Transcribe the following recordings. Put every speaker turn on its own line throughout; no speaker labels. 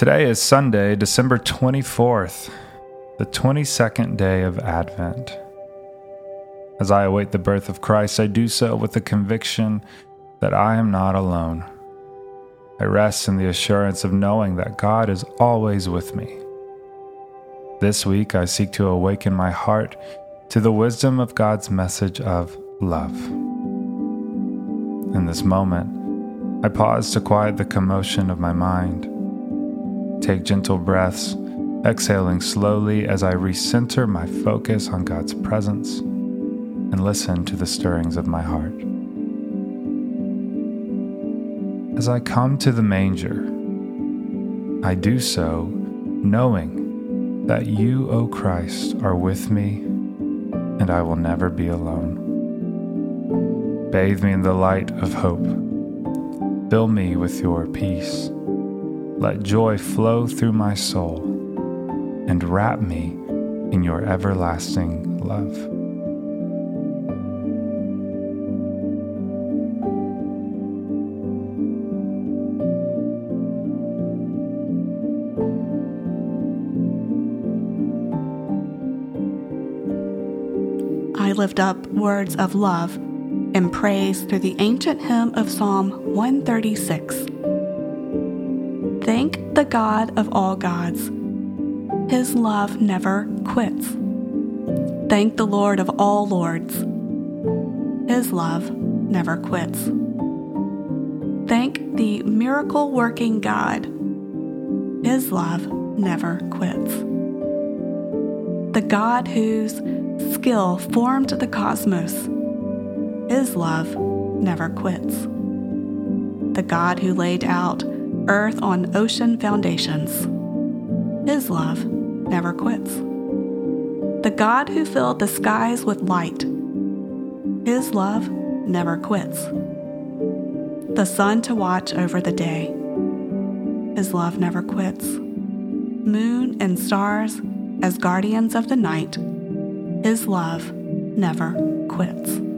Today is Sunday, December 24th, the 22nd day of Advent. As I await the birth of Christ, I do so with the conviction that I am not alone. I rest in the assurance of knowing that God is always with me. This week, I seek to awaken my heart to the wisdom of God's message of love. In this moment, I pause to quiet the commotion of my mind Take gentle breaths, exhaling slowly as I recenter my focus on God's presence and listen to the stirrings of my heart. As I come to the manger, I do so knowing that you, O Christ, are with me and I will never be alone. Bathe me in the light of hope. Fill me with your peace. Let joy flow through my soul and wrap me in your everlasting love.
I lift up words of love and praise through the ancient hymn of Psalm 136 Thank the God of all gods. His love never quits. Thank the Lord of all lords. His love never quits. Thank the miracle working God. His love never quits. The God whose skill formed the cosmos. His love never quits. The God who laid out earth on ocean foundations. His love never quits. The God who filled the skies with light. His love never quits. The sun to watch over the day. His love never quits. Moon and stars as guardians of the night. His love never quits.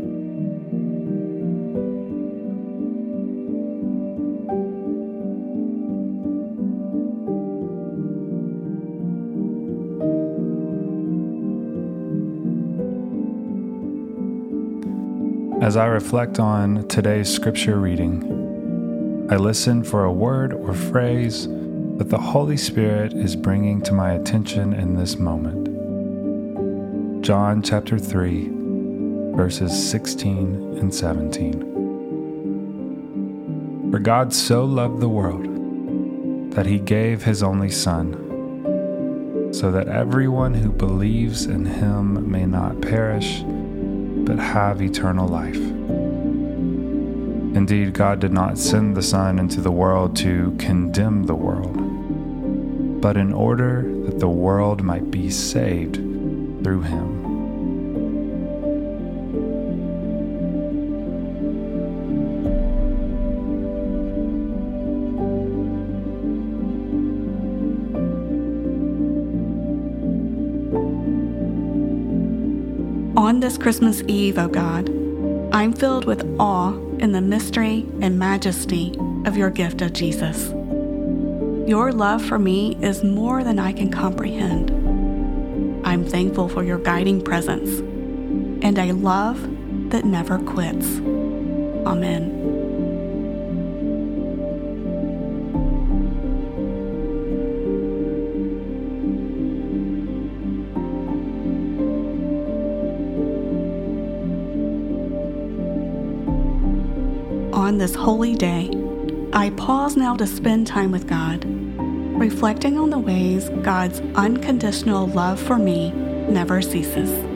As I reflect on today's scripture reading, I listen for a word or phrase that the Holy Spirit is bringing to my attention in this moment. John chapter 3, verses 16 and 17. For God so loved the world that he gave his only Son, so that everyone who believes in him may not perish but have eternal life. Indeed, God did not send the Son into the world to condemn the world, but in order that the world might be saved through him.
On this Christmas Eve, O God, I'm filled with awe in the mystery and majesty of your gift of Jesus. Your love for me is more than I can comprehend. I'm thankful for your guiding presence and a love that never quits. Amen. On this holy day, I pause now to spend time with God, reflecting on the ways God's unconditional love for me never ceases.